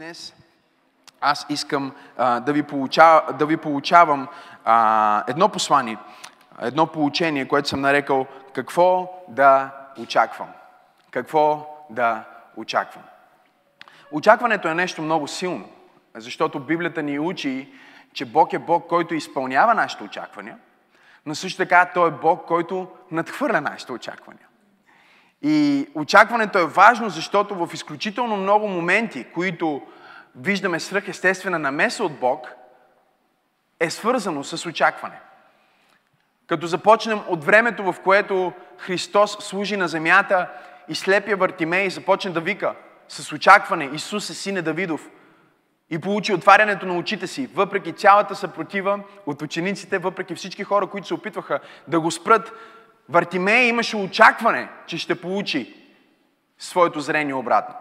Днес аз искам а, да, ви получа, да ви получавам а, едно послание, едно получение, което съм нарекал какво да очаквам. Какво да очаквам. Очакването е нещо много силно, защото Библията ни учи, че Бог е Бог, който изпълнява нашите очаквания, но също така Той е Бог, който надхвърля нашите очаквания. И очакването е важно, защото в изключително много моменти, които виждаме свръхестествена намеса от Бог, е свързано с очакване. Като започнем от времето, в което Христос служи на земята и слепия Вартимей започне да вика с очакване Исус е сине Давидов и получи отварянето на очите си, въпреки цялата съпротива от учениците, въпреки всички хора, които се опитваха да го спрат, Вартимей имаше очакване, че ще получи своето зрение обратно.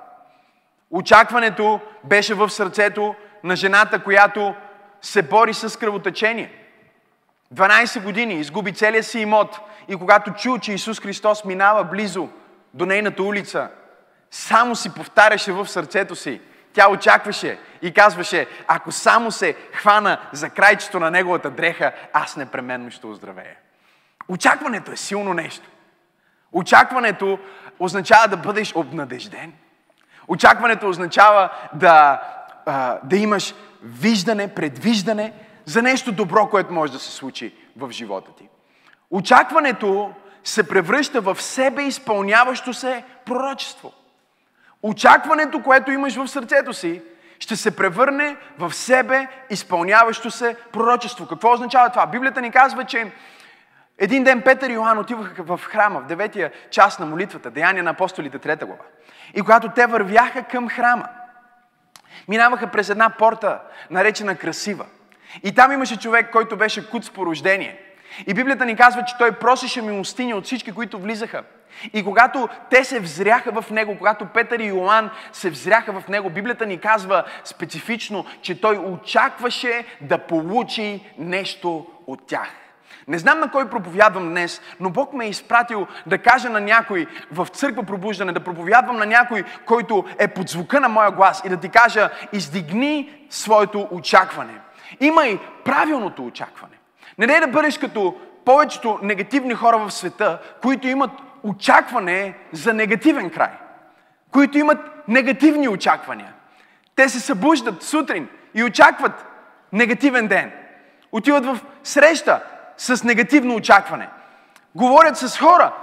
Очакването беше в сърцето на жената, която се бори с кръвотечение. 12 години изгуби целия си имот и когато чу, че Исус Христос минава близо до нейната улица, само си повтаряше в сърцето си. Тя очакваше и казваше, ако само се хвана за крайчето на неговата дреха, аз непременно ще оздравея. Очакването е силно нещо. Очакването означава да бъдеш обнадежден. Очакването означава да, да имаш виждане, предвиждане за нещо добро, което може да се случи в живота ти. Очакването се превръща в себе изпълняващо се пророчество. Очакването, което имаш в сърцето си, ще се превърне в себе изпълняващо се пророчество. Какво означава това? Библията ни казва, че един ден Петър и Йоан отиваха в храма, в деветия част на молитвата, Деяния на апостолите, трета глава. И когато те вървяха към храма, минаваха през една порта, наречена Красива. И там имаше човек, който беше куц по рождение. И Библията ни казва, че той просеше милостиня от всички, които влизаха. И когато те се взряха в него, когато Петър и Йоан се взряха в него, Библията ни казва специфично, че той очакваше да получи нещо от тях. Не знам на кой проповядвам днес, но Бог ме е изпратил да кажа на някой в църква пробуждане, да проповядвам на някой, който е под звука на моя глас и да ти кажа, издигни своето очакване. Имай правилното очакване. Не дай да бъдеш като повечето негативни хора в света, които имат очакване за негативен край. Които имат негативни очаквания. Те се събуждат сутрин и очакват негативен ден. Отиват в среща с негативно очакване. Говорят с хора,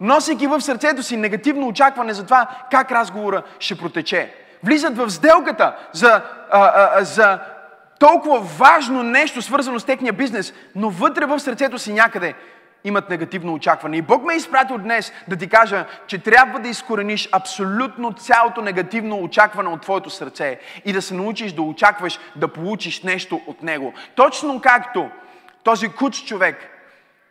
носейки в сърцето си негативно очакване за това как разговора ще протече. Влизат в сделката за, а, а, за толкова важно нещо, свързано с техния бизнес, но вътре в сърцето си някъде имат негативно очакване. И Бог ме е изпратил днес да ти кажа, че трябва да изкорениш абсолютно цялото негативно очакване от твоето сърце и да се научиш да очакваш да получиш нещо от Него. Точно както този куц човек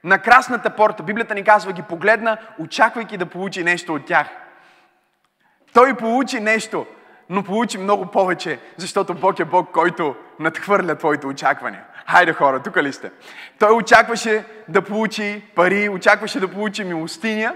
на красната порта, Библията ни казва, ги погледна, очаквайки да получи нещо от тях. Той получи нещо, но получи много повече, защото Бог е Бог, който надхвърля твоите очаквания. Хайде хора, тук ли сте? Той очакваше да получи пари, очакваше да получи милостиня,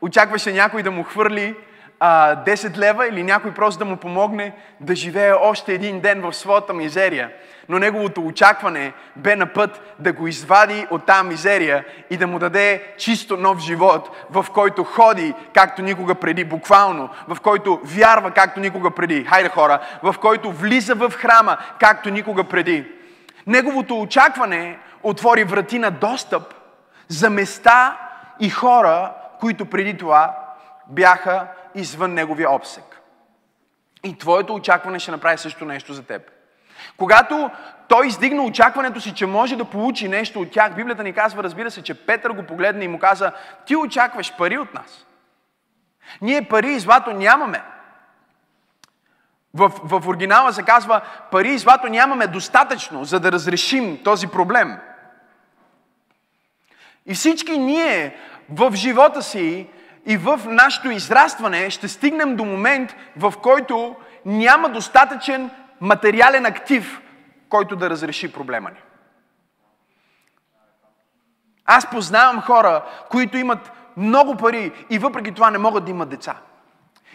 очакваше някой да му хвърли а, 10 лева или някой просто да му помогне да живее още един ден в своята мизерия. Но неговото очакване бе на път да го извади от тази мизерия и да му даде чисто нов живот, в който ходи както никога преди, буквално, в който вярва както никога преди. Хайде хора, в който влиза в храма както никога преди. Неговото очакване отвори врати на достъп за места и хора, които преди това бяха извън неговия обсек. И твоето очакване ще направи също нещо за теб. Когато той издигна очакването си, че може да получи нещо от тях, Библията ни казва, разбира се, че Петър го погледна и му каза, ти очакваш пари от нас. Ние пари и злато нямаме. В, в оригинала се казва, пари и злато нямаме достатъчно, за да разрешим този проблем. И всички ние в живота си и в нашето израстване ще стигнем до момент, в който няма достатъчен материален актив, който да разреши проблема ни. Аз познавам хора, които имат много пари и въпреки това не могат да имат деца.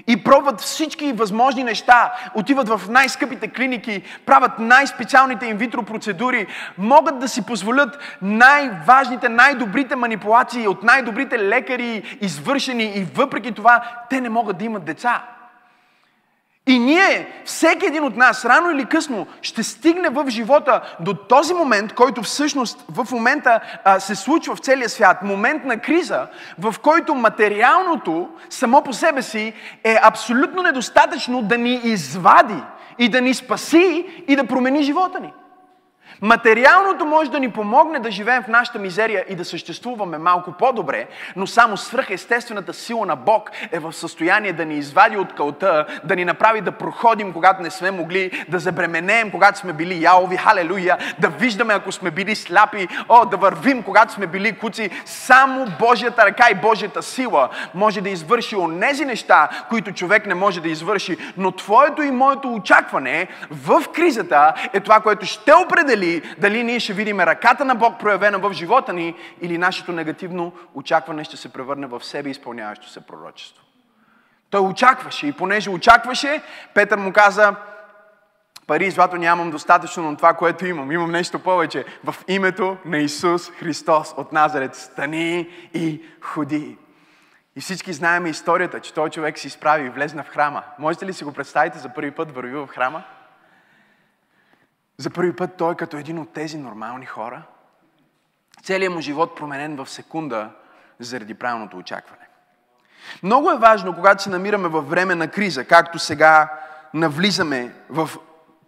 И пробват всички възможни неща. Отиват в най-скъпите клиники, правят най-специалните инвитро процедури, могат да си позволят най-важните, най-добрите манипулации от най-добрите лекари, извършени и въпреки това те не могат да имат деца. И ние, всеки един от нас, рано или късно, ще стигне в живота до този момент, който всъщност в момента а, се случва в целия свят, момент на криза, в който материалното само по себе си е абсолютно недостатъчно да ни извади и да ни спаси и да промени живота ни. Материалното може да ни помогне да живеем в нашата мизерия и да съществуваме малко по-добре, но само свръхестествената сила на Бог е в състояние да ни извади от кълта, да ни направи да проходим, когато не сме могли, да забременеем, когато сме били ялови, халелуя, да виждаме, ако сме били сляпи, о, да вървим, когато сме били куци. Само Божията ръка и Божията сила може да извърши онези неща, които човек не може да извърши. Но твоето и моето очакване в кризата е това, което ще определи дали ние ще видим ръката на Бог проявена в живота ни или нашето негативно очакване ще се превърне в себе изпълняващо се пророчество. Той очакваше и понеже очакваше, Петър му каза, пари и злато нямам достатъчно на това, което имам. Имам нещо повече. В името на Исус Христос от Назарет стани и ходи. И всички знаем историята, че той човек се изправи и влезна в храма. Можете ли си го представите за първи път върви в храма? За първи път той като един от тези нормални хора. Целият му живот променен в секунда заради правилното очакване. Много е важно, когато се намираме във време на криза, както сега навлизаме в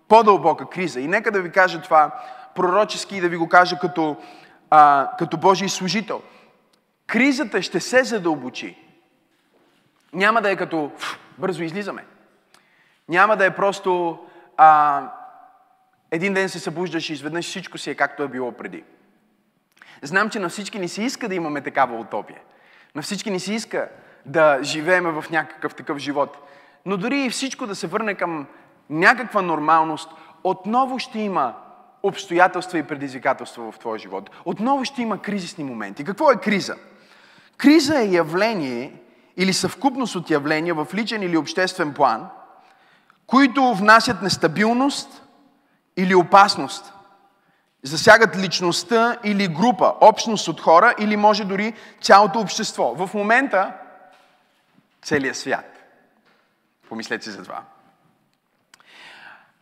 по-дълбока криза. И нека да ви кажа това пророчески и да ви го кажа като, а, като Божий служител. Кризата ще се задълбочи. Няма да е като бързо излизаме. Няма да е просто а, един ден се събуждаш и изведнъж всичко си е както е било преди. Знам, че на всички ни се иска да имаме такава утопия. На всички ни се иска да живееме в някакъв такъв живот. Но дори и всичко да се върне към някаква нормалност, отново ще има обстоятелства и предизвикателства в твоя живот. Отново ще има кризисни моменти. Какво е криза? Криза е явление или съвкупност от явления в личен или обществен план, които внасят нестабилност, или опасност. Засягат личността или група, общност от хора или може дори цялото общество. В момента целият свят. Помислете за това.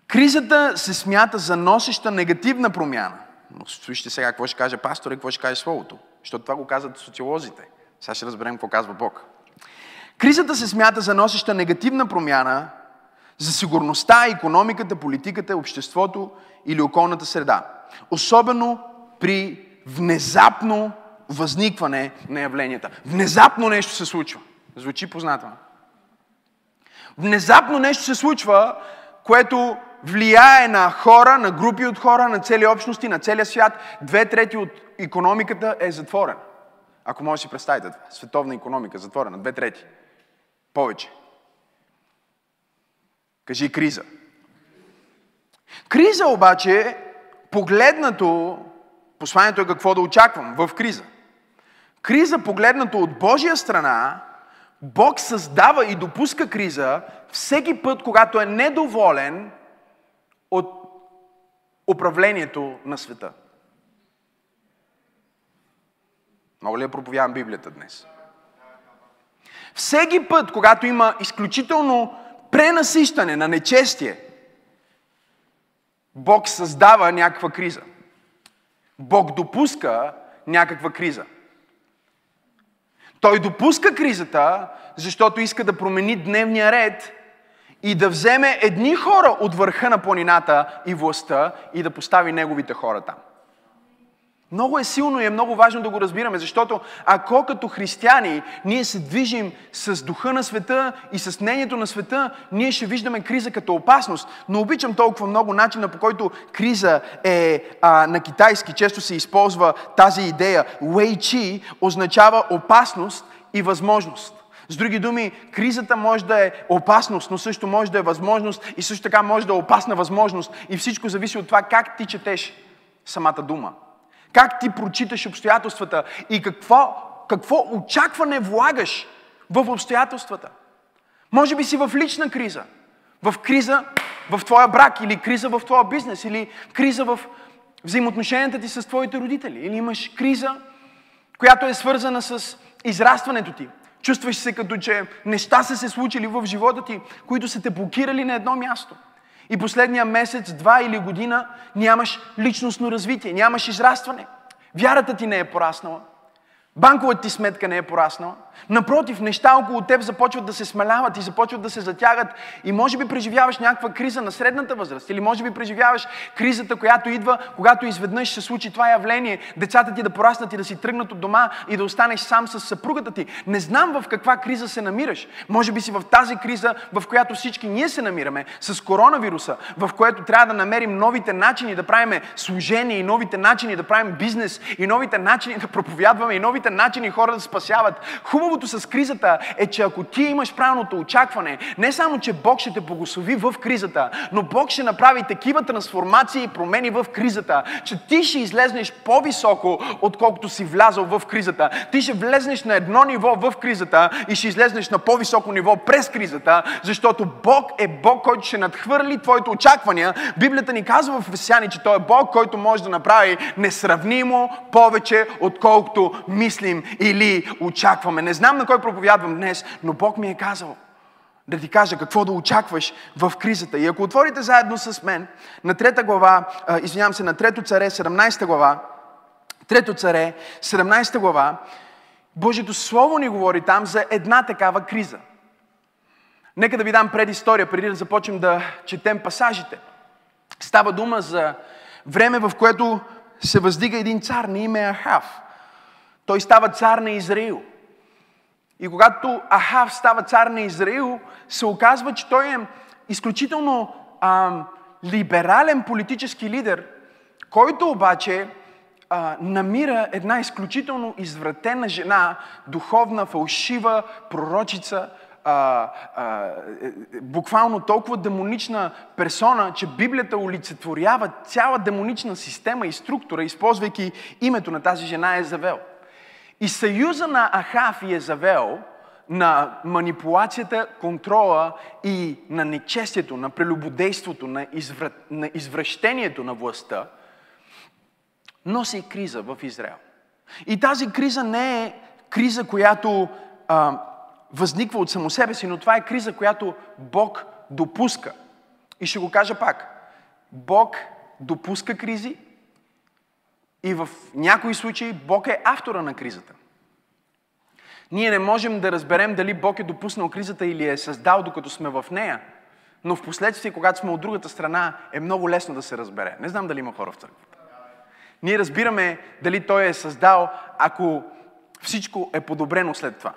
Кризата се смята за носеща негативна промяна. Но слушайте сега какво ще каже пастор и какво ще каже Словото. Защото това го казват социолозите. Сега ще разберем какво казва Бог. Кризата се смята за носеща негативна промяна, за сигурността, економиката, политиката, обществото или околната среда. Особено при внезапно възникване на явленията. Внезапно нещо се случва. Звучи познато. Внезапно нещо се случва, което влияе на хора, на групи от хора, на цели общности, на целия свят. Две трети от економиката е затворена. Ако може да си представите това. Световна економика затворена. Две трети. Повече. Кажи криза. Криза обаче, погледнато, посланието е какво да очаквам в криза. Криза, погледнато от Божия страна, Бог създава и допуска криза всеки път, когато е недоволен от управлението на света. Много ли я проповядам Библията днес? Всеки път, когато има изключително пренасищане на нечестие, Бог създава някаква криза. Бог допуска някаква криза. Той допуска кризата, защото иска да промени дневния ред и да вземе едни хора от върха на планината и властта и да постави неговите хора там. Много е силно и е много важно да го разбираме, защото ако като християни ние се движим с духа на света и с мнението на света, ние ще виждаме криза като опасност. Но обичам толкова много начина по който криза е а, на китайски. Често се използва тази идея. Wei Chi означава опасност и възможност. С други думи, кризата може да е опасност, но също може да е възможност и също така може да е опасна възможност. И всичко зависи от това как ти четеш самата дума. Как ти прочиташ обстоятелствата и какво, какво очакване влагаш в обстоятелствата. Може би си в лична криза. В криза в твоя брак, или криза в твоя бизнес, или криза в взаимоотношенията ти с твоите родители. Или имаш криза, която е свързана с израстването ти. Чувстваш се като че неща са се случили в живота ти, които са те блокирали на едно място. И последния месец, два или година нямаш личностно развитие, нямаш израстване. Вярата ти не е пораснала. Банковата ти сметка не е пораснала. Напротив, неща около теб започват да се смаляват и започват да се затягат. И може би преживяваш някаква криза на средната възраст. Или може би преживяваш кризата, която идва, когато изведнъж се случи това явление. Децата ти да пораснат и да си тръгнат от дома и да останеш сам с съпругата ти. Не знам в каква криза се намираш. Може би си в тази криза, в която всички ние се намираме, с коронавируса, в което трябва да намерим новите начини да правим служение и новите начини да правим бизнес и новите начини да проповядваме и новите начини хора да спасяват. Хубавото с кризата е, че ако ти имаш правилното очакване, не само, че Бог ще те благослови в кризата, но Бог ще направи такива трансформации и промени в кризата, че ти ще излезнеш по-високо, отколкото си влязал в кризата. Ти ще влезнеш на едно ниво в кризата и ще излезнеш на по-високо ниво през кризата, защото Бог е Бог, който ще надхвърли твоите очаквания. Библията ни казва в Весяни, че Той е Бог, който може да направи несравнимо повече, отколкото мислим или очакваме. Не знам на кой проповядвам днес, но Бог ми е казал да ти кажа какво да очакваш в кризата. И ако отворите заедно с мен на трета глава, извинявам се, на трето царе, 17 глава, трето царе, 17 глава, Божието Слово ни говори там за една такава криза. Нека да ви дам предистория, преди да започнем да четем пасажите. Става дума за време, в което се въздига един цар на име Ахав. Той става цар на Израил. И когато Ахав става цар на Израил, се оказва, че той е изключително а, либерален политически лидер, който обаче а, намира една изключително извратена жена, духовна, фалшива, пророчица, а, а, буквално толкова демонична персона, че Библията олицетворява цяла демонична система и структура, използвайки името на тази жена Езавел. И съюза на Ахав и Езавел, на манипулацията, контрола и на нечестието, на прелюбодейството, на, извра... на извращението на властта, носи криза в Израел. И тази криза не е криза, която а, възниква от само себе си, но това е криза, която Бог допуска. И ще го кажа пак. Бог допуска кризи, и в някои случаи Бог е автора на кризата. Ние не можем да разберем дали Бог е допуснал кризата или е създал докато сме в нея, но в последствие, когато сме от другата страна, е много лесно да се разбере. Не знам дали има хора в църквата. Ние разбираме дали Той е създал, ако всичко е подобрено след това.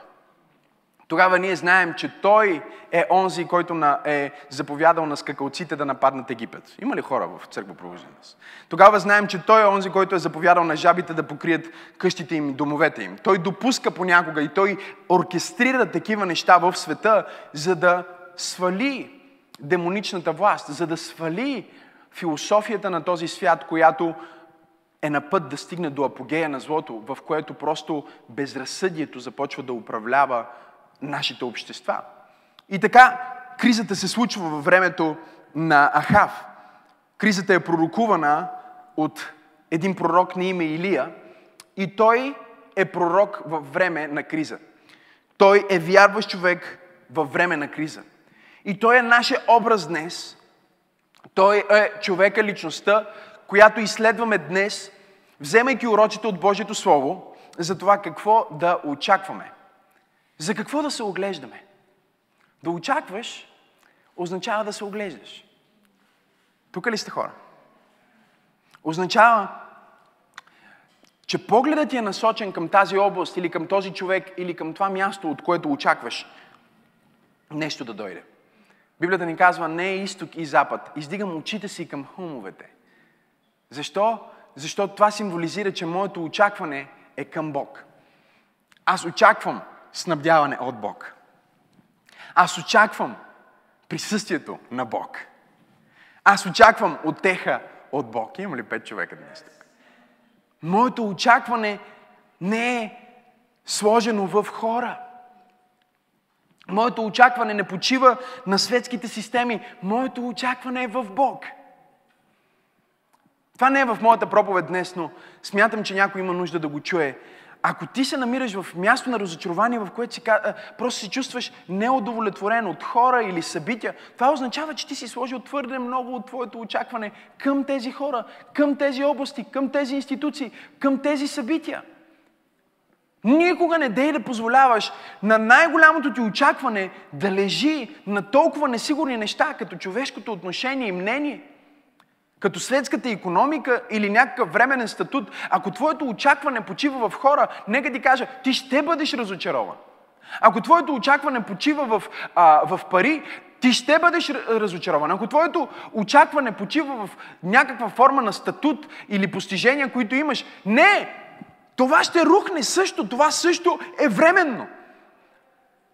Тогава ние знаем, че той е онзи, който на, е заповядал на скакалците да нападнат Египет. Има ли хора в църква нас? Тогава знаем, че той е онзи, който е заповядал на жабите да покрият къщите им домовете им. Той допуска понякога и той оркестрира такива неща в света, за да свали демоничната власт, за да свали философията на този свят, която е на път да стигне до апогея на злото, в което просто безразсъдието започва да управлява нашите общества. И така, кризата се случва във времето на Ахав. Кризата е пророкувана от един пророк на име Илия и той е пророк във време на криза. Той е вярващ човек във време на криза. И той е нашия образ днес. Той е човека, личността, която изследваме днес, вземайки уроците от Божието Слово, за това какво да очакваме. За какво да се оглеждаме? Да очакваш означава да се оглеждаш. Тук ли сте хора? Означава, че погледът ти е насочен към тази област или към този човек или към това място, от което очакваш нещо да дойде. Библията ни казва не е изток и запад. Издигам очите си към хумовете. Защо? Защото това символизира, че моето очакване е към Бог. Аз очаквам снабдяване от Бог. Аз очаквам присъствието на Бог. Аз очаквам отеха от Бог. Има ли пет човека днес тук? Моето очакване не е сложено в хора. Моето очакване не почива на светските системи. Моето очакване е в Бог. Това не е в моята проповед днес, но смятам, че някой има нужда да го чуе. Ако ти се намираш в място на разочарование, в което си, просто се чувстваш неудовлетворен от хора или събития, това означава, че ти си сложил твърде много от твоето очакване към тези хора, към тези области, към тези институции, към тези събития. Никога не дей да позволяваш на най-голямото ти очакване да лежи на толкова несигурни неща, като човешкото отношение и мнение, като светската економика или някакъв временен статут. Ако твоето очакване почива в хора, нека ти кажа, ти ще бъдеш разочарован. Ако твоето очакване почива в, а, в пари, ти ще бъдеш разочарован. Ако твоето очакване почива в някаква форма на статут или постижения, които имаш, не, това ще рухне също. Това също е временно.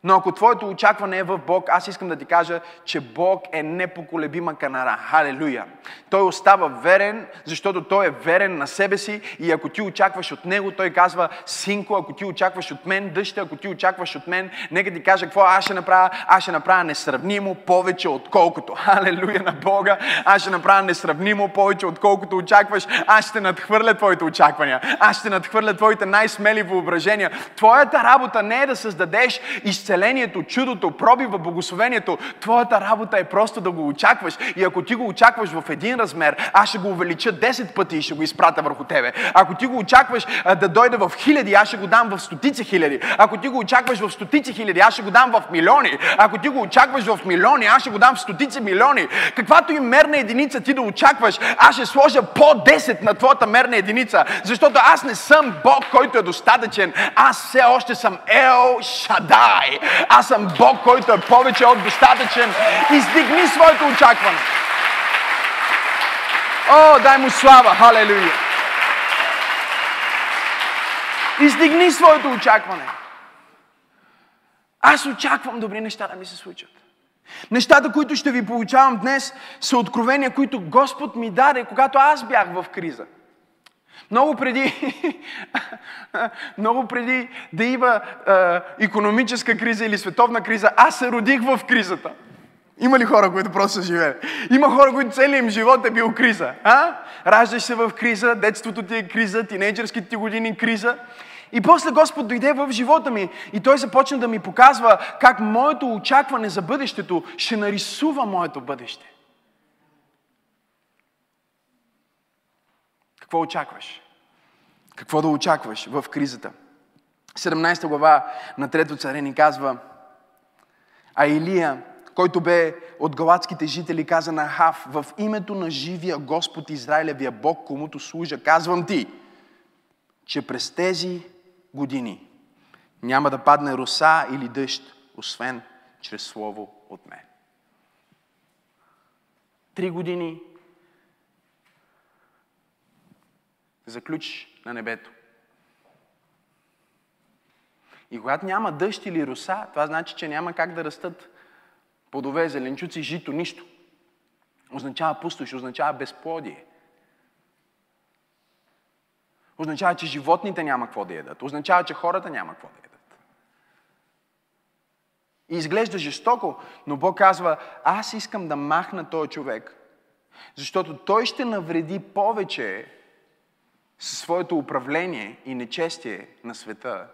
Но ако твоето очакване е в Бог, аз искам да ти кажа, че Бог е непоколебима канара. Халелуя! Той остава верен, защото Той е верен на себе си и ако ти очакваш от Него, Той казва, синко, ако ти очакваш от мен, дъща, ако ти очакваш от мен, нека ти кажа какво аз ще направя. Аз ще направя несравнимо повече отколкото. Халелуя на Бога! Аз ще направя несравнимо повече отколкото очакваш. Аз ще надхвърля твоите очаквания. Аз ще надхвърля твоите най-смели въображения. Твоята работа не е да създадеш изцеление изцелението, чудото, пробива, благословението, твоята работа е просто да го очакваш. И ако ти го очакваш в един размер, аз ще го увелича 10 пъти и ще го изпратя върху тебе. Ако ти го очакваш да дойде в хиляди, аз ще го дам в стотици хиляди. Ако ти го очакваш в стотици хиляди, аз ще го дам в милиони. Ако ти го очакваш в милиони, аз ще го дам в стотици милиони. Каквато и мерна единица ти да очакваш, аз ще сложа по 10 на твоята мерна единица. Защото аз не съм Бог, който е достатъчен. Аз все още съм Ел Шадай. Аз съм Бог, който е повече от достатъчен. Издигни своето очакване. О, дай му слава! Халелуя! Издигни своето очакване. Аз очаквам добри неща да ми се случат. Нещата, които ще ви получавам днес, са откровения, които Господ ми даде, когато аз бях в криза. Много преди, много преди да има е, економическа криза или световна криза, аз се родих в кризата. Има ли хора, които просто са живели? Има хора, които целият им живот е бил криза. А? Раждаш се в криза, детството ти е криза, тинейджерските ти години криза. И после Господ дойде в живота ми и Той започна да ми показва как моето очакване за бъдещето ще нарисува моето бъдеще. Какво очакваш? Какво да очакваш в кризата? 17 глава на Трето царе ни казва, а Илия, който бе от галатските жители, каза на Хав, в името на живия Господ Израилевия Бог, комуто служа, казвам ти, че през тези години няма да падне роса или дъжд, освен чрез слово от мен. Три години за ключ на небето. И когато няма дъжд или роса, това значи, че няма как да растат плодове, зеленчуци, жито, нищо. Означава пустош, означава безплодие. Означава, че животните няма какво да ядат. Означава, че хората няма какво да ядат. И изглежда жестоко, но Бог казва, аз искам да махна този човек, защото той ще навреди повече със своето управление и нечестие на света,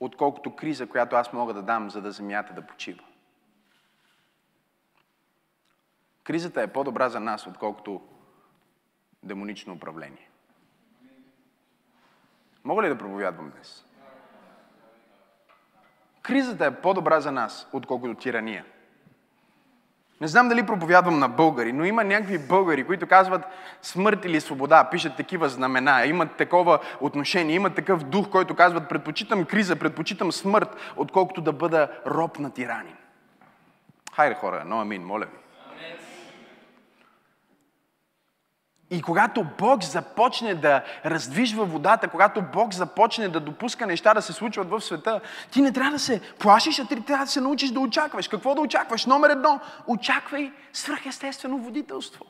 отколкото криза, която аз мога да дам, за да земята да почива. Кризата е по-добра за нас, отколкото демонично управление. Мога ли да проповядвам днес? Кризата е по-добра за нас, отколкото тирания. Не знам дали проповядвам на българи, но има някакви българи, които казват смърт или свобода, пишат такива знамена, имат такова отношение, имат такъв дух, който казват предпочитам криза, предпочитам смърт, отколкото да бъда роб на тиранин. Хайде хора, но амин, моля ви. И когато Бог започне да раздвижва водата, когато Бог започне да допуска неща да се случват в света, ти не трябва да се плашиш, а ти трябва да се научиш да очакваш. Какво да очакваш? Номер едно, очаквай свръхестествено водителство.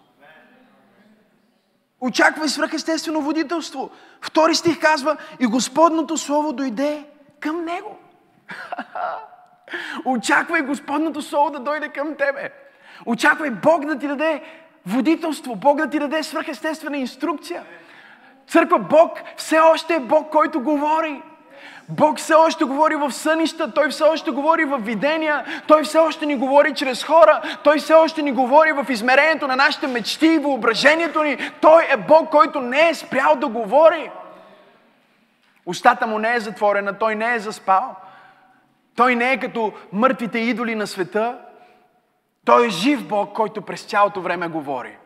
Очаквай свръхестествено водителство. Втори стих казва, и Господното Слово дойде към него. Очаквай Господното Слово да дойде към тебе. Очаквай Бог да ти даде водителство, Бог да ти даде свръхестествена инструкция. Църква, Бог все още е Бог, който говори. Бог все още говори в сънища, Той все още говори в видения, Той все още ни говори чрез хора, Той все още ни говори в измерението на нашите мечти и въображението ни. Той е Бог, който не е спрял да говори. Устата му не е затворена, Той не е заспал. Той не е като мъртвите идоли на света. Той е жив Бог, който през цялото време говори.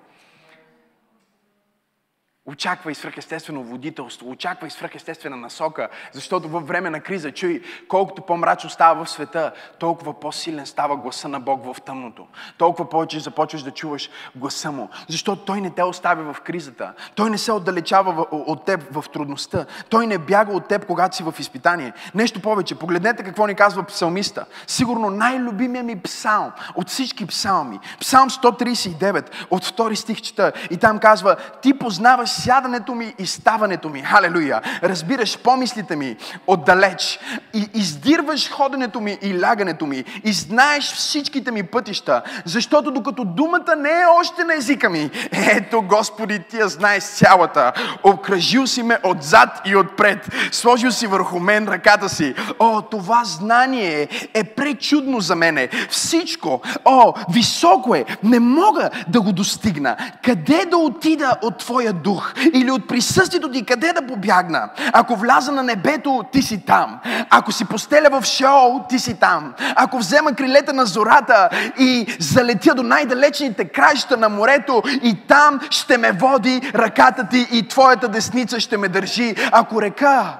Очаквай свръхестествено водителство, очаквай свръхестествена насока, защото във време на криза, чуй, колкото по-мрачно става в света, толкова по-силен става гласа на Бог в тъмното. Толкова повече започваш да чуваш гласа Му, защото Той не те оставя в кризата. Той не се отдалечава от теб в трудността. Той не бяга от теб, когато си в изпитание. Нещо повече, погледнете какво ни казва псалмиста. Сигурно най-любимия ми псалм от всички псалми. Псалм 139, от втори стих чета. И там казва, ти познаваш сядането ми и ставането ми. Халелуя! Разбираш помислите ми отдалеч. И издирваш ходенето ми и лягането ми. И знаеш всичките ми пътища. Защото докато думата не е още на езика ми, ето Господи, ти я знаеш цялата. Обкръжил си ме отзад и отпред. Сложил си върху мен ръката си. О, това знание е пречудно за мене. Всичко, о, високо е. Не мога да го достигна. Къде да отида от Твоя дух? Или от присъствието ти къде да побягна? Ако вляза на небето, ти си там. Ако си постеля в шоу, ти си там. Ако взема крилета на зората и залетя до най-далечните краища на морето и там ще ме води ръката ти и твоята десница ще ме държи. Ако река,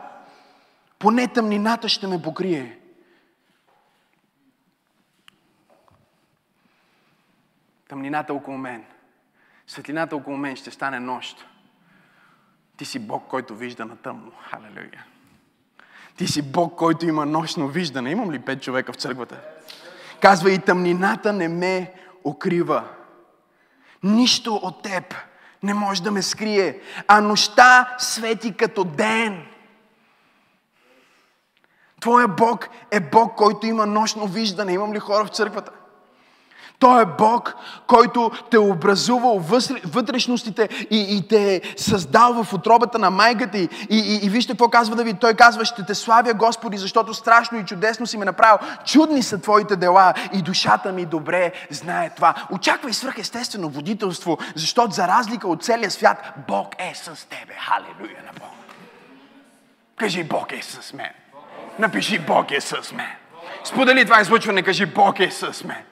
поне тъмнината ще ме покрие. Тъмнината около мен, светлината около мен ще стане нощ. Ти си Бог, който вижда на тъмно. Халелуя. Ти си Бог, който има нощно виждане. Имам ли пет човека в църквата? Казва и тъмнината не ме укрива. Нищо от теб не може да ме скрие, а нощта свети като ден. Твоя Бог е Бог, който има нощно виждане. Имам ли хора в църквата? Той е Бог, който те е образувал вътрешностите и, и те е създал в отробата на майката и, и, и, и вижте какво казва Давид. Той казва, ще те славя Господи, защото страшно и чудесно си ме направил. Чудни са Твоите дела и душата ми добре знае това. Очаквай свръхестествено водителство, защото за разлика от целия свят, Бог е с тебе. Халелуя на Бог. Кажи, Бог е с мен. Напиши, Бог е с мен. Сподели това излъчване, кажи, Бог е с мен.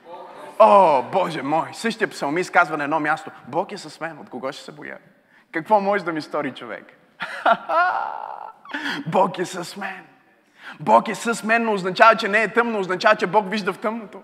О, Боже мой! Същия псалмист казва на едно място, Бог е с мен, от кого ще се боя? Какво може да ми стори човек? Бог е с мен. Бог е с мен, но означава, че не е тъмно, означава, че Бог вижда в тъмното.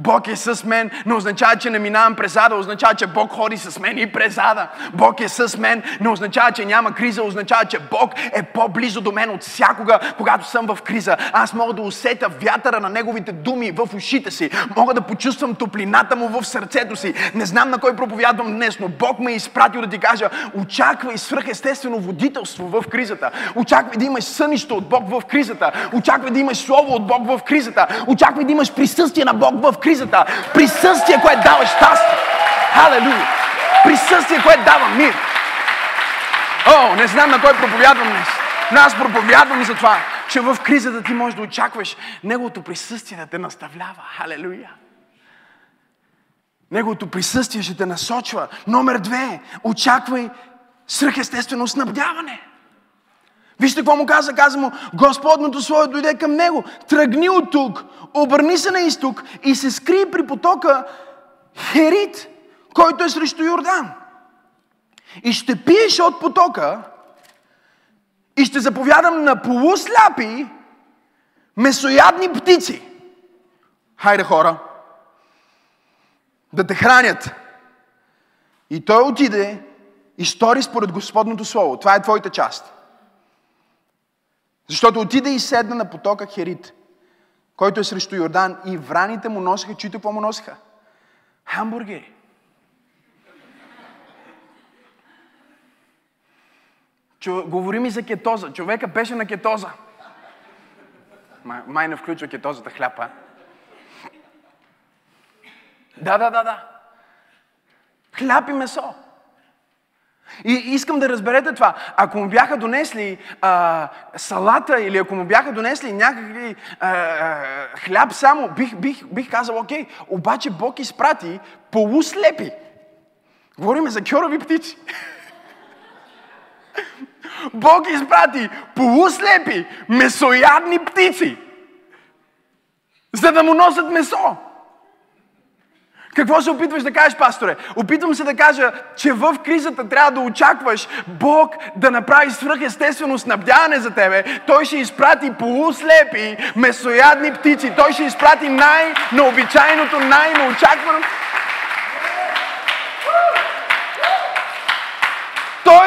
Бог е с мен, не означава, че не минавам през ада, означава, че Бог ходи с мен и през ада. Бог е с мен, не означава, че няма криза, означава, че Бог е по-близо до мен от всякога, когато съм в криза. Аз мога да усетя вятъра на Неговите думи в ушите си. Мога да почувствам топлината Му в сърцето си. Не знам на кой проповядвам днес, но Бог ме е изпратил да ти кажа, очаквай свръхестествено водителство в кризата. Очаквай да имаш сънище от Бог в кризата. Очаквай да имаш Слово от Бог в кризата. Очаквай да имаш присъствие на Бог в кризата. Присъствие, което дава щастие. Халелуя! Присъствие, което дава мир. О, не знам на кой проповядвам днес. Но аз проповядвам за това, че в кризата ти можеш да очакваш Неговото присъствие да те наставлява. Халелуя! Неговото присъствие ще те насочва. Номер две, очаквай свръхестествено снабдяване. Вижте какво му каза. Каза му, Господното Слово дойде към него. Тръгни от тук, обърни се на изток и се скри при потока Херит, който е срещу Йордан. И ще пиеш от потока и ще заповядам на полусляпи месоядни птици. Хайде хора, да те хранят. И той отиде и стори според Господното Слово. Това е твоята част. Защото отиде и седна на потока Херит, който е срещу Йордан и враните му носиха, чуйте какво му носиха? Хамбургери. Чу, говори ми за кетоза. Човека беше на кетоза. Май, май не включва кетозата хляпа. Да, да, да, да. Хляб и месо. И искам да разберете това. Ако му бяха донесли а, салата или ако му бяха донесли някакви а, а, хляб само, бих, бих, бих казал, окей, обаче Бог изпрати полуслепи. Говориме за кьорови птици. Бог изпрати полуслепи, месоядни птици, за да му носят месо. Какво се опитваш да кажеш, пасторе? Опитвам се да кажа, че в кризата трябва да очакваш Бог да направи свръхестествено снабдяване за тебе. Той ще изпрати полуслепи, месоядни птици. Той ще изпрати най-необичайното, най-неочакваното.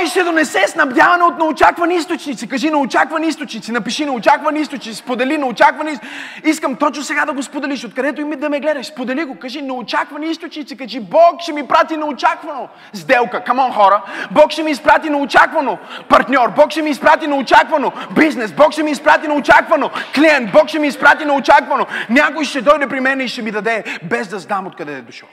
Той ще донесе снабдяване от неочаквани източници. Кажи неочаквани източници. Напиши неочаквани източници. Сподели неочаквани източници. Искам точно сега да го споделиш. Откъдето и да ме гледаш. Сподели го. Кажи неочаквани източници. Кажи Бог ще ми прати неочаквано сделка. Камон хора. Бог ще ми изпрати неочаквано партньор. Бог ще ми изпрати неочаквано бизнес. Бог ще ми изпрати неочаквано клиент. Бог ще ми изпрати неочаквано. Някой ще дойде при мен и ще ми даде без да знам откъде е дошъл.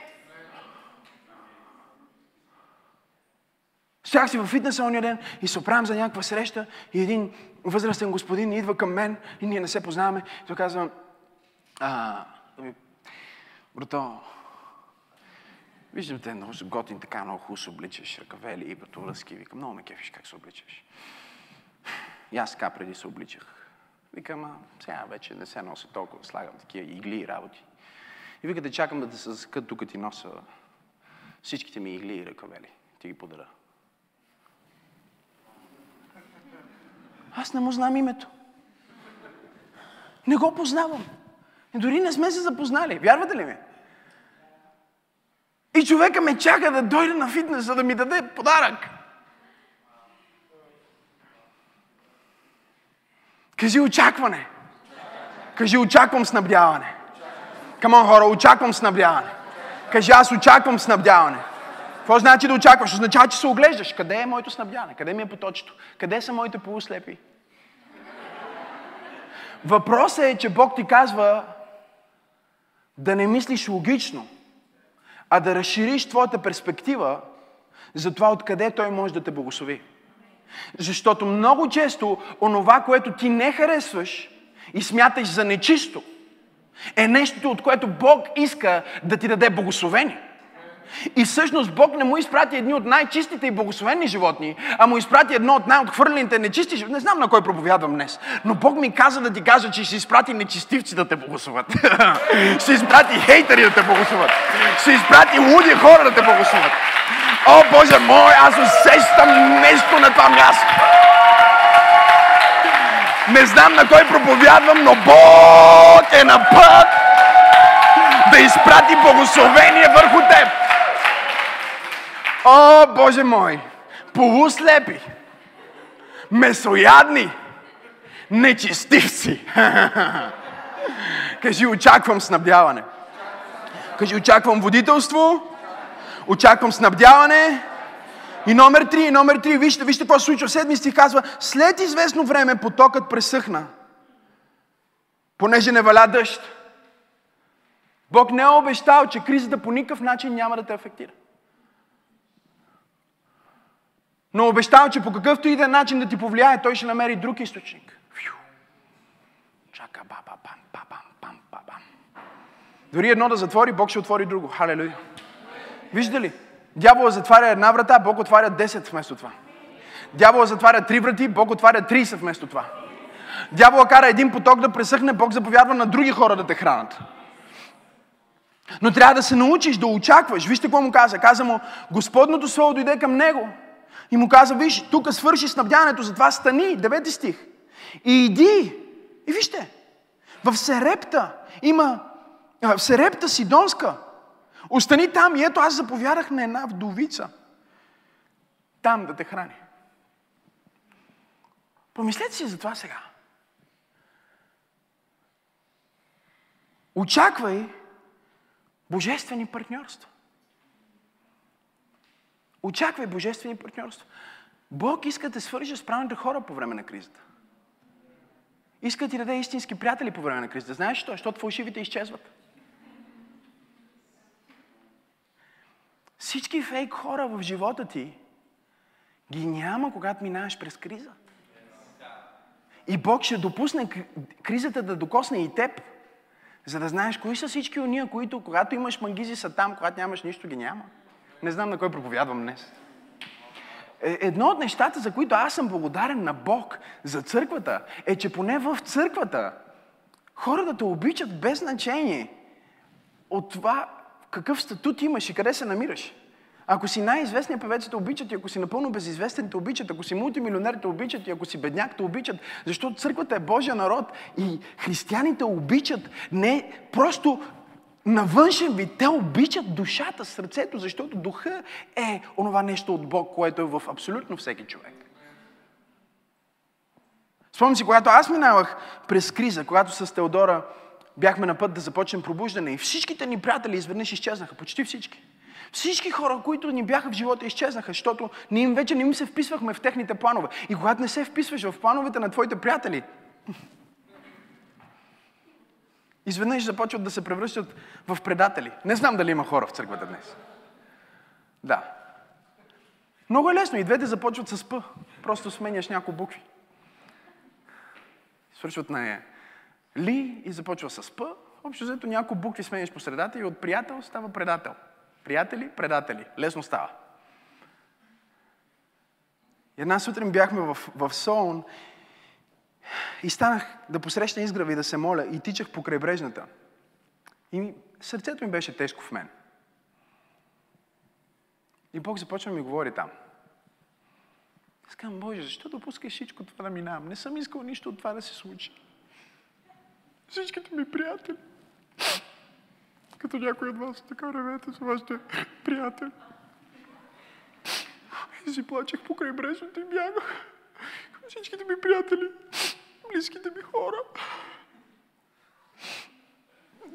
Стоях си във фитнеса ония ден и се оправям за някаква среща и един възрастен господин идва към мен и ние не се познаваме. И той казва, а, брато, виждам те много са готин, така много хубаво обличаш, ръкавели и връзки. Викам, много ме кефиш как се обличаш. И аз така преди се обличах. Викам, а сега вече не се нося толкова, слагам такива игли и работи. И викате, чакам да те закът, докато ти носа всичките ми игли и ръкавели. Ти ги подаря. Аз не му знам името. Не го познавам. И дори не сме се запознали. Вярвате ли ми? И човека ме чака да дойде на фитнес, за да ми даде подарък. Кажи очакване. Кажи очаквам снабдяване. Камон хора, очаквам снабдяване. Кажи аз очаквам снабдяване. Какво значи да очакваш? Означава, че се оглеждаш. Къде е моето снабдяване? Къде ми е поточето? Къде са моите полуслепи? Въпросът е, че Бог ти казва да не мислиш логично, а да разшириш твоята перспектива за това откъде Той може да те благослови. Защото много често онова, което ти не харесваш и смяташ за нечисто, е нещото, от което Бог иска да ти даде благословение. И всъщност Бог не му изпрати едни от най-чистите и благословени животни, а му изпрати едно от най-отхвърлените нечисти животни. Не знам на кой проповядвам днес, но Бог ми каза да ти кажа, че ще изпрати нечистивци да те благословят. ще изпрати хейтери да те благословят. Ще изпрати луди хора да те благословят. О, Боже мой, аз усещам нещо на това място. Не знам на кой проповядвам, но Бог е на път да изпрати благословение върху теб. О, Боже мой! Полуслепи, месоядни, нечистивци. Кажи, очаквам снабдяване. Кажи, очаквам водителство, очаквам снабдяване. И номер три, и номер три, вижте, вижте какво се случва. Седми стих казва, след известно време потокът пресъхна, понеже не валя дъжд. Бог не е обещал, че кризата по никакъв начин няма да те афектира. Но обещава, че по какъвто и да е начин да ти повлияе, той ще намери друг източник. Чака баба пам, пам, пам, пам. Дори едно да затвори, Бог ще отвори друго. Халелуя. Виждате ли? Дявола затваря една врата, Бог отваря 10 вместо това. Дявола затваря три врати, Бог отваря 30 вместо това. Дявола кара един поток да пресъхне, Бог заповядва на други хора да те хранат. Но трябва да се научиш да очакваш. Вижте какво му каза. Каза му, Господното Слово дойде към него и му каза, виж, тук свърши снабдяването, затова стани, девети стих. И иди. И вижте, в Серепта има, в Серепта Сидонска, остани там и ето аз заповядах на една вдовица. Там да те храни. Помислете си за това сега. Очаквай божествени партньорства. Очаквай божествени партньорства. Бог иска да свържи с правилните хора по време на кризата. иска да ти даде истински приятели по време на кризата. Знаеш що? Защото фалшивите изчезват. Всички фейк хора в живота ти ги няма, когато минаваш през криза. И Бог ще допусне кризата да докосне и теб, за да знаеш кои са всички уния, които когато имаш магизи са там, когато нямаш нищо ги няма. Не знам на кой проповядвам днес. Е, едно от нещата, за които аз съм благодарен на Бог за църквата, е, че поне в църквата хората те обичат без значение от това какъв статут имаш и къде се намираш. Ако си най-известният певец, те обичат и ако си напълно безизвестен, те обичат. Ако си мултимилионер, те обичат и ако си бедняк, те обичат. Защото църквата е Божия народ и християните обичат не просто на външен вид. Те обичат душата, сърцето, защото духа е онова нещо от Бог, което е в абсолютно всеки човек. Спомням си, когато аз минавах през криза, когато с Теодора бяхме на път да започнем пробуждане и всичките ни приятели изведнъж изчезнаха, почти всички. Всички хора, които ни бяха в живота, изчезнаха, защото ние им вече не им се вписвахме в техните планове. И когато не се вписваш в плановете на твоите приятели, изведнъж започват да се превръщат в предатели. Не знам дали има хора в църквата днес. Да. Много е лесно. И двете започват с П. Просто сменяш няколко букви. Свършват на Е. Ли и започва с П. Общо взето няколко букви сменяш по средата и от приятел става предател. Приятели, предатели. Лесно става. Една сутрин бяхме в, в Солун и станах да посрещна изграва и да се моля и тичах по крайбрежната. И сърцето ми беше тежко в мен. И Бог започва да ми говори там. Казвам, Боже, защо допускаш всичко това да минавам? Не съм искал нищо от това да се случи. Всичките ми приятели като някой от вас така ревете с вашите приятели. И си плачех по крайбрежното и бягах. Всичките ми приятели, близките ми хора.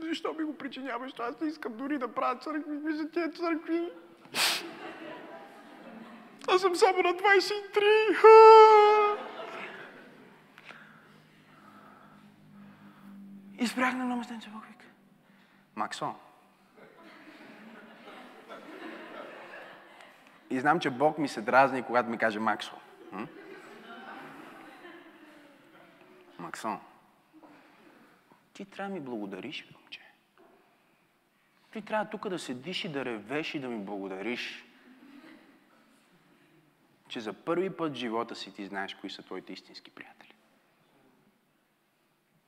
Защо ми го причиняваш? Аз не искам дори да правя църкви за тези църкви. Аз съм само на 23. И спрях на едно местенце, Бог вика. Максо. И знам, че Бог ми се дразни, когато ми каже Максо. М? Максон, ти трябва да ми благодариш, момче. Ти трябва тук да седиш и да ревеш и да ми благодариш. Че за първи път в живота си ти знаеш кои са твоите истински приятели.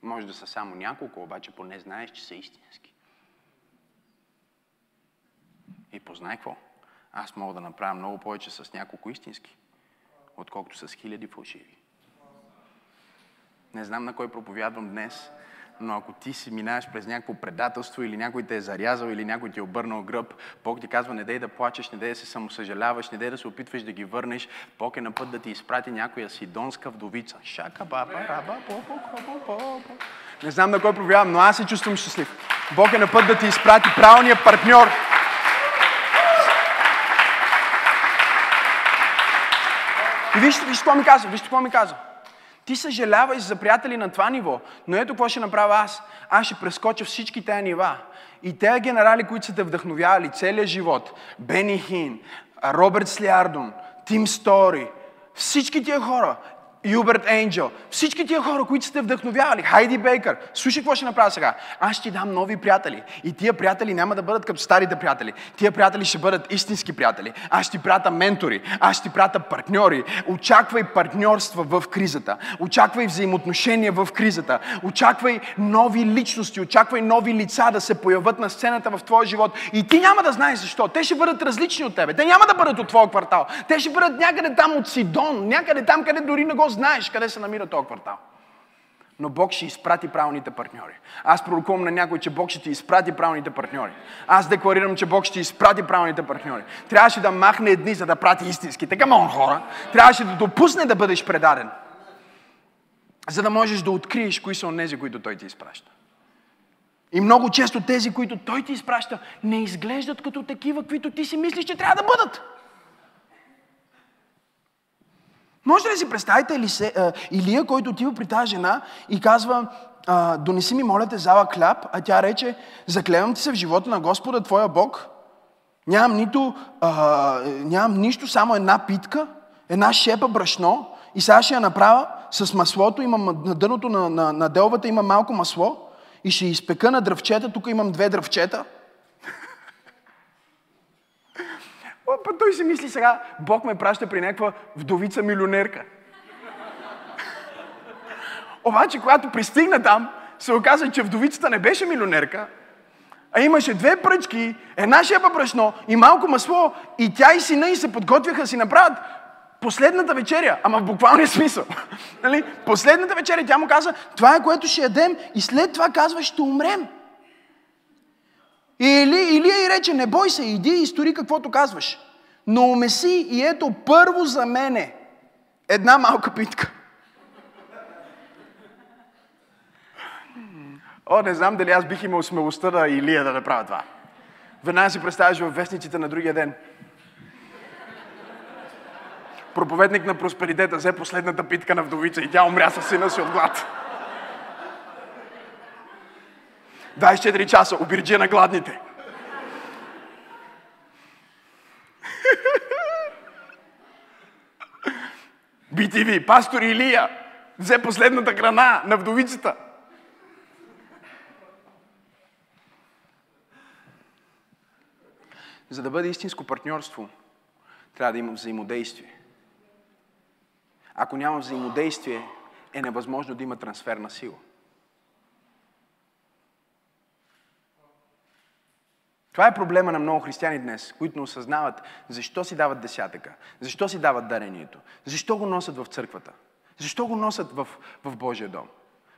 Може да са само няколко, обаче поне знаеш, че са истински. И познай какво? Аз мога да направя много повече с няколко истински, отколкото с хиляди фалшиви. Не знам на кой проповядвам днес, но ако ти си минаваш през някакво предателство или някой те е зарязал или някой ти е обърнал гръб, Бог ти казва, не дей да плачеш, не дей да се самосъжаляваш, не дей да се опитваш да ги върнеш. Бог е на път да ти изпрати някоя сидонска вдовица. Шака, баба, раба, по, по, по, по, по. Не знам на кой проповядвам, но аз се чувствам щастлив. Бог е на път да ти изпрати правилния партньор, И вижте, вижте какво ми каза, вижте какво ми каза. Ти съжаляваш за приятели на това ниво, но ето какво ще направя аз. Аз ще прескоча всички тези нива. И тези генерали, които са те вдъхновявали целият живот, Бени Хин, Роберт Слиардон, Тим Стори, всички тия хора, Юберт Енджел, всички тия хора, които сте вдъхновявали, Хайди Бейкър, слушай какво ще направя сега. Аз ще ти дам нови приятели. И тия приятели няма да бъдат като старите приятели. Тия приятели ще бъдат истински приятели. Аз ще ти прата ментори, аз ще ти прата партньори. Очаквай партньорства в кризата. Очаквай взаимоотношения в кризата. Очаквай нови личности, очаквай нови лица да се появят на сцената в твоя живот. И ти няма да знаеш защо. Те ще бъдат различни от тебе. Те няма да бъдат от твоя квартал. Те ще бъдат някъде там от Сидон, някъде там, къде дори не го знаеш къде се намира този квартал. Но Бог ще изпрати правилните партньори. Аз пророкувам на някой, че Бог ще ти изпрати правилните партньори. Аз декларирам, че Бог ще изпрати правилните партньори. Трябваше да махне едни, за да прати истински. Така мон хора. Трябваше да допусне да бъдеш предаден. За да можеш да откриеш кои са онези, които Той ти изпраща. И много често тези, които Той ти изпраща, не изглеждат като такива, които ти си мислиш, че трябва да бъдат. Може ли си представите Елисе, а, Илия, който отива при тази жена и казва, а, донеси ми, моля те, зала хляб, а тя рече, заклевам ти се в живота на Господа, твоя Бог. Нямам, нито, а, нямам нищо, само една питка, една шепа брашно и сега ще я направя с маслото, имам на дъното на, на, на делвата има малко масло и ще изпека на дръвчета, тук имам две дръвчета. Па той си мисли сега, Бог ме праща при някаква вдовица милионерка. Обаче, когато пристигна там, се оказа, че вдовицата не беше милионерка, а имаше две пръчки, една шепа брашно и малко масло и тя и сина и се подготвяха да си направят последната вечеря, ама в буквалния смисъл. нали? Последната вечеря тя му каза, това е което ще ядем и след това казва, ще умрем. Или, Илия и рече, не бой се, иди и стори каквото казваш. Но умеси и ето първо за мене една малка питка. О, не знам дали аз бих имал смелостта да Илия да направя това. Веднага си представяш във вестниците на другия ден. Проповедник на просперитета взе последната питка на вдовица и тя умря със сина си от глад. 24 часа, обирджи на гладните. BTV, пастор Илия взе последната храна на вдовицата. За да бъде истинско партньорство, трябва да има взаимодействие. Ако няма взаимодействие, е невъзможно да има трансфер на сила. Това е проблема на много християни днес, които не осъзнават защо си дават десятъка, защо си дават дарението, защо го носят в църквата, защо го носят в, в Божия дом,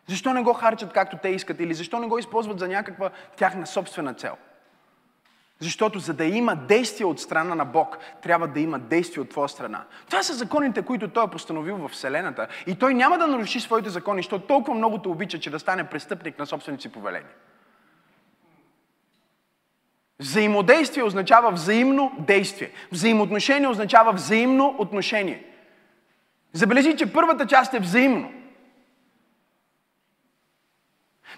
защо не го харчат както те искат или защо не го използват за някаква тяхна собствена цел. Защото за да има действие от страна на Бог, трябва да има действие от твоя страна. Това са законите, които Той е постановил в Вселената. И Той няма да наруши своите закони, защото толкова много те обича, че да стане престъпник на собствените си повеления. Взаимодействие означава взаимно действие. Взаимоотношение означава взаимно отношение. Забележи, че първата част е взаимно.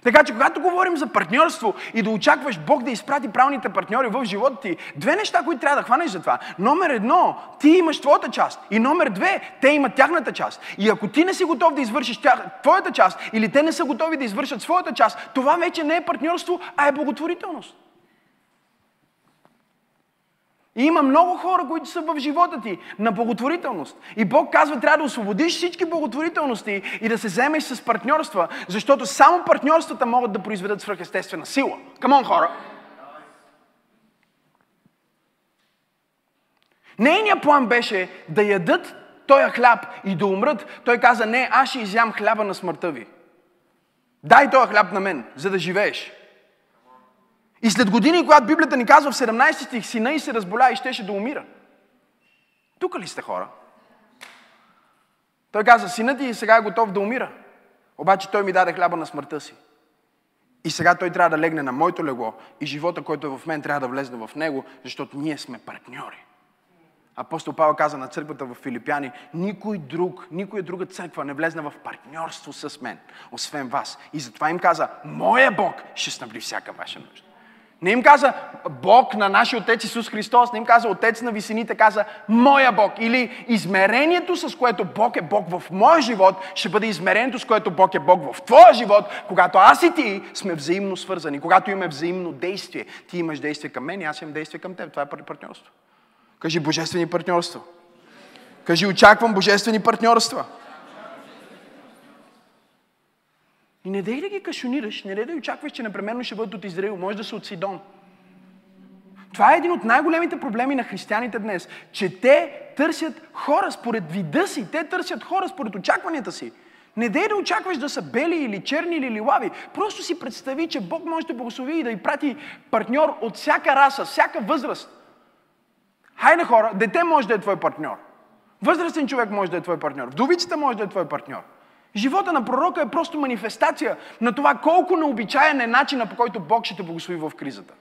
Така че, когато говорим за партньорство и да очакваш Бог да изпрати правилните партньори в живота ти, две неща, които трябва да хванеш за това. Номер едно, ти имаш твоята част. И номер две, те имат тяхната част. И ако ти не си готов да извършиш тях, твоята част, или те не са готови да извършат своята част, това вече не е партньорство, а е благотворителност. И има много хора, които са в живота ти на благотворителност. И Бог казва, трябва да освободиш всички благотворителности и да се вземеш с партньорства, защото само партньорствата могат да произведат свръхестествена сила. Камон, хора! Нейният план беше да ядат този хляб и да умрат. Той каза, не, аз ще изям хляба на смъртта ви. Дай този хляб на мен, за да живееш. И след години, когато Библията ни казва в 17 стих, сина и се разболя и щеше да умира. Тук ли сте хора? Той каза, синът ти сега е готов да умира. Обаче той ми даде хляба на смъртта си. И сега той трябва да легне на моето легло и живота, който е в мен, трябва да влезне в него, защото ние сме партньори. Апостол Павел каза на църквата в Филипяни, никой друг, никоя друга църква не влезна в партньорство с мен, освен вас. И затова им каза, моя Бог ще снабди всяка ваша нужда. Не им каза Бог на нашия Отец Исус Христос, не им каза Отец на висините, каза Моя Бог. Или измерението, с което Бог е Бог в моя живот, ще бъде измерението, с което Бог е Бог в твоя живот, когато аз и ти сме взаимно свързани, когато имаме взаимно действие. Ти имаш действие към мен аз имам действие към теб. Това е партньорство. Кажи божествени партньорства. Кажи очаквам божествени партньорства. И не дай да ги кашунираш, не дай да очакваш, че непременно ще бъдат от Израил, може да са от Сидон. Това е един от най-големите проблеми на християните днес, че те търсят хора според вида си, те търсят хора според очакванията си. Не дай да очакваш да са бели или черни или лилави. Просто си представи, че Бог може да благослови и да й прати партньор от всяка раса, всяка възраст. Хайде хора, дете може да е твой партньор. Възрастен човек може да е твой партньор. Вдовицата може да е твой партньор. Живота на пророка е просто манифестация на това колко необичаен е начина по който Бог ще те благослови в кризата.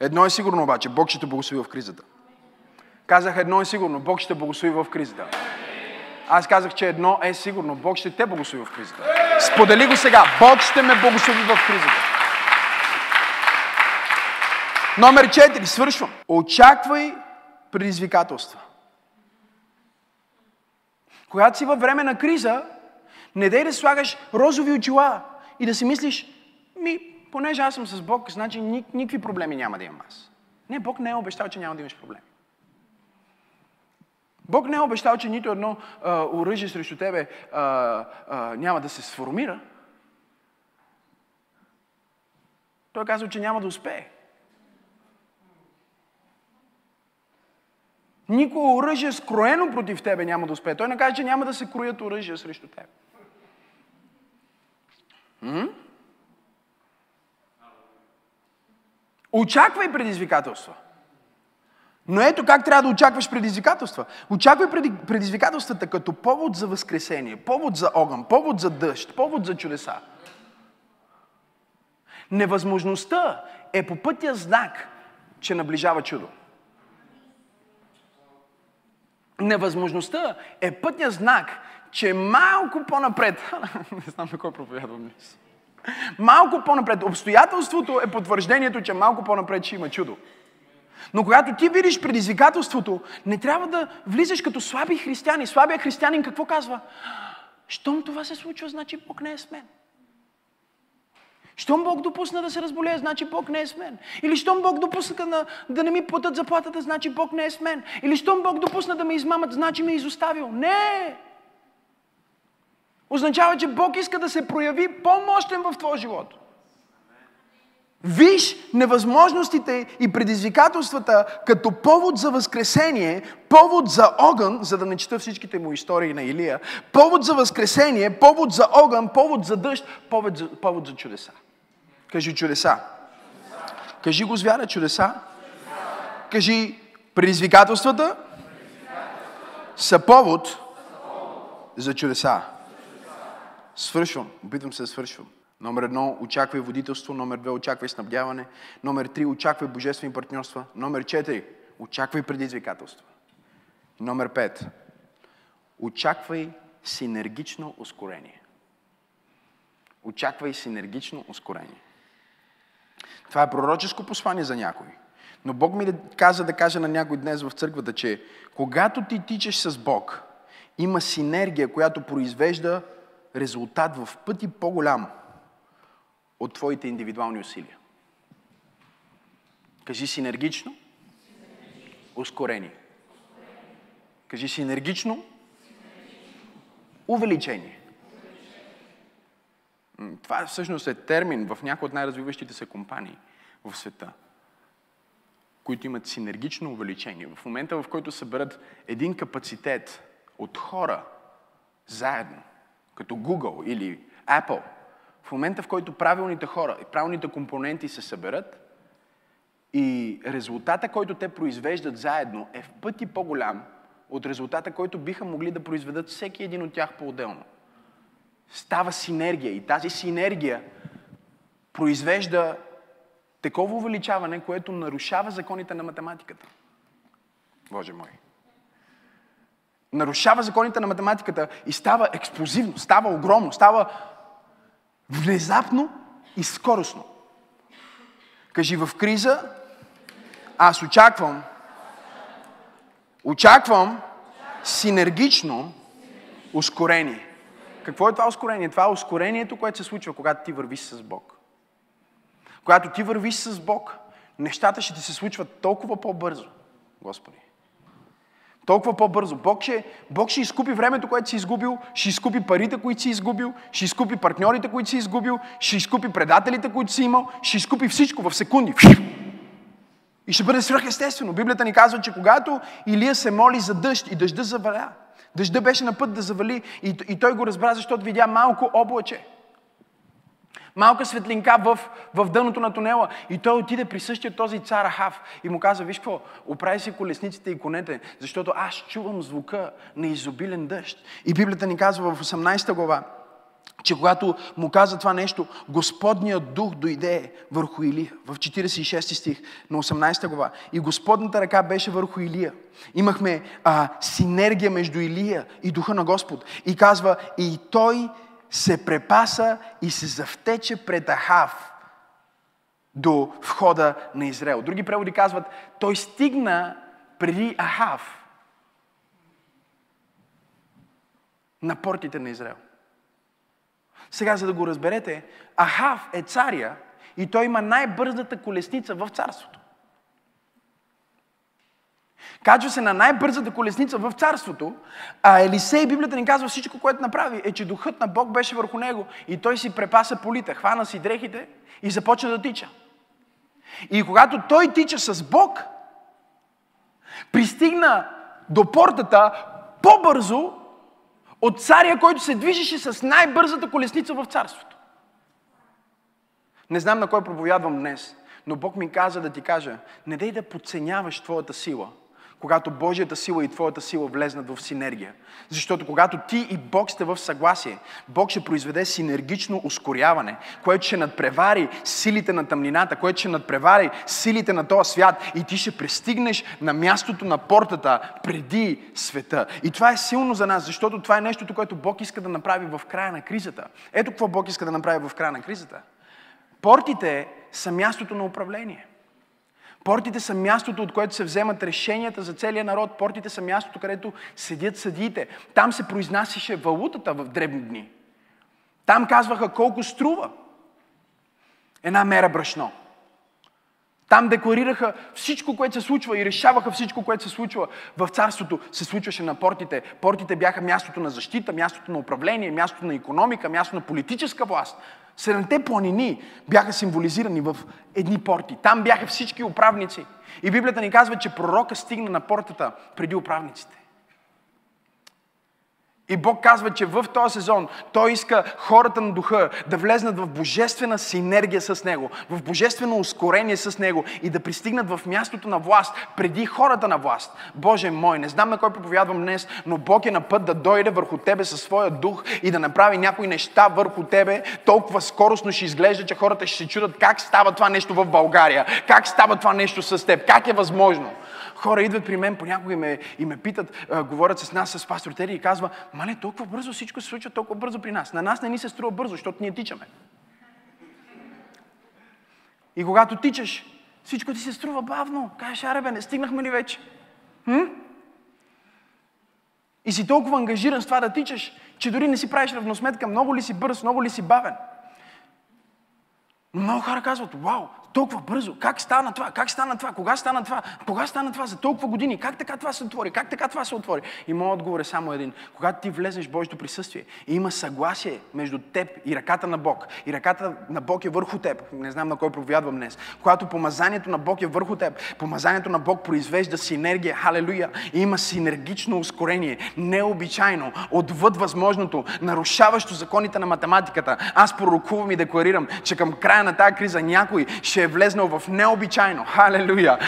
Едно е сигурно обаче, Бог ще те благослови в кризата. Казах едно е сигурно, Бог ще те благослови в кризата. Аз казах, че едно е сигурно. Бог ще те благослови в кризата. Сподели го сега. Бог ще ме благослови в кризата. Номер 4. Свършвам. Очаквай предизвикателства. Когато си във време на криза, не дай да слагаш розови очила и да си мислиш, ми, понеже аз съм с Бог, значи никакви проблеми няма да имам аз. Не, Бог не е обещал, че няма да имаш проблеми. Бог не е обещал, че нито едно а, оръжие срещу тебе а, а, няма да се сформира. Той казва, че няма да успее. Никое оръжие скроено против тебе няма да успее. Той не каже, че няма да се кроят оръжия срещу теб. М? Очаквай предизвикателства. Но ето как трябва да очакваш предизвикателства. Очаквай предизвикателствата като повод за възкресение, повод за огън, повод за дъжд, повод за чудеса. Невъзможността е по пътя знак, че наближава чудо. Невъзможността е пътя знак, че малко по-напред, не знам на кой проповядвам днес, малко по-напред, обстоятелството е потвърждението, че малко по-напред ще има чудо. Но когато ти видиш предизвикателството, не трябва да влизаш като слаби християни. Слабия християнин какво казва? Щом това се случва, значи Бог не е с мен. Щом Бог допусна да се разболее, значи Бог не е с мен. Или щом Бог допусна да, да не ми платят заплатата, значи Бог не е с мен. Или щом Бог допусна да ме измамат, значи ме е изоставил. Не! Означава, че Бог иска да се прояви по-мощен в твоя живот. Виж невъзможностите и предизвикателствата като повод за възкресение, повод за огън, за да не чета всичките му истории на Илия, повод за възкресение, повод за огън, повод за дъжд, повод за, повод за чудеса. Кажи чудеса. Кажи го с вяра чудеса. Кажи предизвикателствата са повод за чудеса. Свършвам. Опитвам се да свършвам. Номер едно, очаквай водителство. Номер две, очаквай снабдяване. Номер три, очаквай божествени партньорства. Номер четири, очаквай предизвикателства. Номер пет, очаквай синергично ускорение. Очаквай синергично ускорение. Това е пророческо послание за някой. Но Бог ми каза да кажа на някой днес в църквата, че когато ти тичаш с Бог, има синергия, която произвежда резултат в пъти по-голям от твоите индивидуални усилия. Кажи синергично, ускорение. Кажи синергично, увеличение. Това всъщност е термин в някои от най-развиващите се компании в света, които имат синергично увеличение. В момента, в който съберат един капацитет от хора заедно, като Google или Apple, в момента, в който правилните хора и правилните компоненти се съберат, и резултата, който те произвеждат заедно, е в пъти по-голям от резултата, който биха могли да произведат всеки един от тях по-отделно става синергия. И тази синергия произвежда такова увеличаване, което нарушава законите на математиката. Боже мой. Нарушава законите на математиката и става експлозивно, става огромно, става внезапно и скоростно. Кажи в криза, аз очаквам, очаквам синергично ускорение. Какво е това ускорение? Това е ускорението, което се случва, когато ти вървиш с Бог. Когато ти вървиш с Бог, нещата ще ти се случват толкова по-бързо, Господи. Толкова по-бързо. Бог ще, Бог ще изкупи времето, което си изгубил, ще изкупи парите, които си изгубил, ще изкупи партньорите, които си изгубил, ще изкупи предателите, които си имал, ще изкупи всичко в секунди. И ще бъде свръхестествено. Библията ни казва, че когато Илия се моли за дъжд и дъжда заваля, Дъжда беше на път да завали и, и той го разбра, защото видя малко облаче. Малка светлинка в, в дъното на тунела. И той отиде при същия този цар Ахав и му каза, виж какво, оправи си колесниците и конете, защото аз чувам звука на изобилен дъжд. И Библията ни казва в 18 глава, че когато му каза това нещо, Господният дух дойде върху Илия. В 46 стих на 18 глава. И Господната ръка беше върху Илия. Имахме а, синергия между Илия и духа на Господ. И казва, и той се препаса и се завтече пред Ахав до входа на Израел. Други преводи казват, той стигна преди Ахав на портите на Израел. Сега, за да го разберете, Ахав е царя и той има най-бързата колесница в царството. Качва се на най-бързата колесница в царството, а Елисей, Библията ни казва всичко, което направи, е, че духът на Бог беше върху него и той си препаса полита, хвана си дрехите и започна да тича. И когато той тича с Бог, пристигна до портата по-бързо от царя, който се движеше с най-бързата колесница в царството. Не знам на кой проповядвам днес, но Бог ми каза да ти кажа, не дай да подценяваш твоята сила – когато Божията сила и твоята сила влезнат в синергия. Защото когато ти и Бог сте в съгласие, Бог ще произведе синергично ускоряване, което ще надпревари силите на тъмнината, което ще надпревари силите на този свят и ти ще пристигнеш на мястото на портата преди света. И това е силно за нас, защото това е нещото, което Бог иска да направи в края на кризата. Ето какво Бог иска да направи в края на кризата. Портите са мястото на управление. Портите са мястото, от което се вземат решенията за целия народ. Портите са мястото, където седят съдиите. Там се произнасяше валутата в древни дни. Там казваха колко струва една мера брашно. Там декларираха всичко, което се случва и решаваха всичко, което се случва в царството, се случваше на портите. Портите бяха мястото на защита, мястото на управление, мястото на економика, мястото на политическа власт. Седемте планини бяха символизирани в едни порти. Там бяха всички управници. И Библията ни казва, че пророка стигна на портата преди управниците. И Бог казва, че в този сезон Той иска хората на духа да влезнат в божествена синергия с Него, в божествено ускорение с Него и да пристигнат в мястото на власт преди хората на власт. Боже мой, не знам на кой проповядвам днес, но Бог е на път да дойде върху тебе със своя дух и да направи някои неща върху тебе. Толкова скоростно ще изглежда, че хората ще се чудат как става това нещо в България, как става това нещо с теб, как е възможно. Хора идват при мен, понякога и ме, и ме питат, а, говорят с нас, с пастор Тери и казва, мале, толкова бързо всичко се случва, толкова бързо при нас. На нас не ни се струва бързо, защото ние тичаме. И когато тичаш, всичко ти се струва бавно. Кажеш, аре бе, не стигнахме ли вече? Хм? И си толкова ангажиран с това да тичаш, че дори не си правиш равносметка много ли си бърз, много ли си бавен. Но много хора казват, вау, толкова бързо, как стана това, как стана това, кога стана това, кога стана това за толкова години, как така това се отвори, как така това се отвори. И моят отговор е само един. Когато ти влезеш в Божието присъствие и има съгласие между теб и ръката на Бог, и ръката на Бог е върху теб, не знам на кой проповядвам днес, когато помазанието на Бог е върху теб, помазанието на Бог произвежда синергия, халелуя, и има синергично ускорение, необичайно, отвъд възможното, нарушаващо законите на математиката. Аз пророкувам и декларирам, че към края на тази криза някой ще е влезнал в необичайно, халелуя,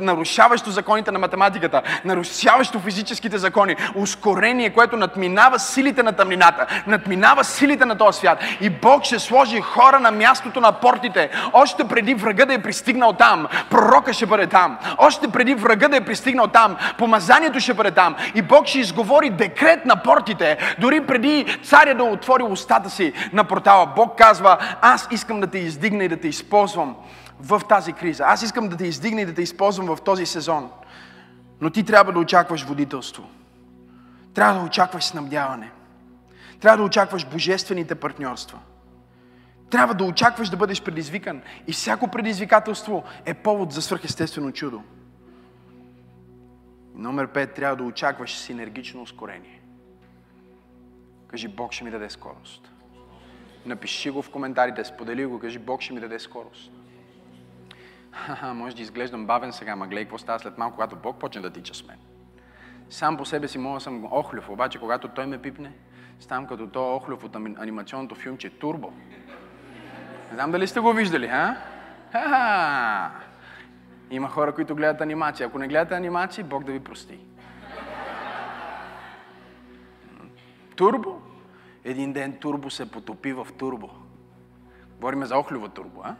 нарушаващо законите на математиката, нарушаващо физическите закони, ускорение, което надминава силите на тъмнината, надминава силите на този свят. И Бог ще сложи хора на мястото на портите, още преди врага да е пристигнал там. Пророка ще бъде там. Още преди врага да е пристигнал там. Помазанието ще бъде там. И Бог ще изговори декрет на портите, дори преди царя да отвори устата си на портала. Бог казва, аз искам да те издигна и да те използвам в тази криза. Аз искам да те издигна и да те използвам в този сезон. Но ти трябва да очакваш водителство. Трябва да очакваш снабдяване. Трябва да очакваш божествените партньорства. Трябва да очакваш да бъдеш предизвикан. И всяко предизвикателство е повод за свръхестествено чудо. Номер 5. Трябва да очакваш синергично ускорение. Кажи, Бог ще ми даде скорост. Напиши го в коментарите, сподели го, кажи, Бог ще ми даде скорост. Ха-ха, може да изглеждам бавен сега, ма гледай какво става след малко, когато Бог почне да тича с мен. Сам по себе си мога съм охлюв, обаче когато Той ме пипне, ставам като то охлюв от анимационното филмче Турбо. Не знам дали сте го виждали, а? Ха-ха! Има хора, които гледат анимация. Ако не гледате анимации, Бог да ви прости. Турбо? един ден турбо се потопи в турбо. Говориме за охлюва турбо, а?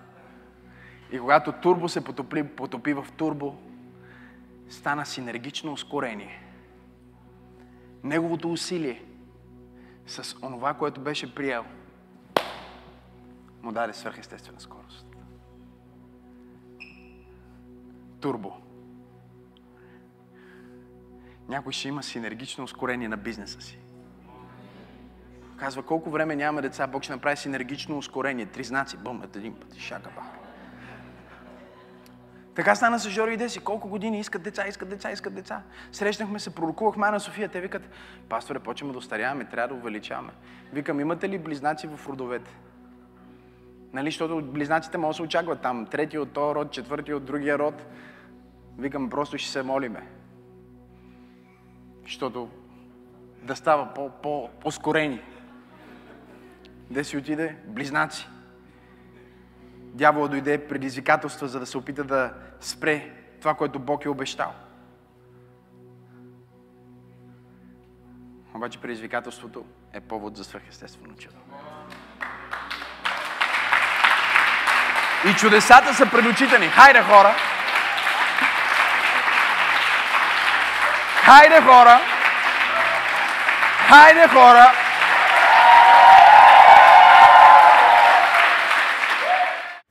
И когато турбо се потопи, потопи в турбо, стана синергично ускорение. Неговото усилие с онова, което беше приел, му даде свърхестествена скорост. Турбо. Някой ще има синергично ускорение на бизнеса си. Казва, колко време нямаме деца, Бог ще направи синергично ускорение. Три знаци, бъм, един път шака бар. Така стана с Жори и Деси. Колко години искат деца, искат деца, искат деца. Срещнахме се, пророкувахме Ана София. Те викат, пасторе, почваме да остаряваме, трябва да увеличаваме. Викам, имате ли близнаци в родовете? Нали, защото близнаците може да се очакват там. Трети от този род, четвърти от другия род. Викам, просто ще се молиме. Защото да става по-ускорени. По, Де си отиде? Близнаци. Дявола дойде предизвикателства, за да се опита да спре това, което Бог е обещал. Обаче предизвикателството е повод за свръхестествено чудо. И чудесата са пред очите ни. Хайде, хора! Хайде, хора! Хайде, хора!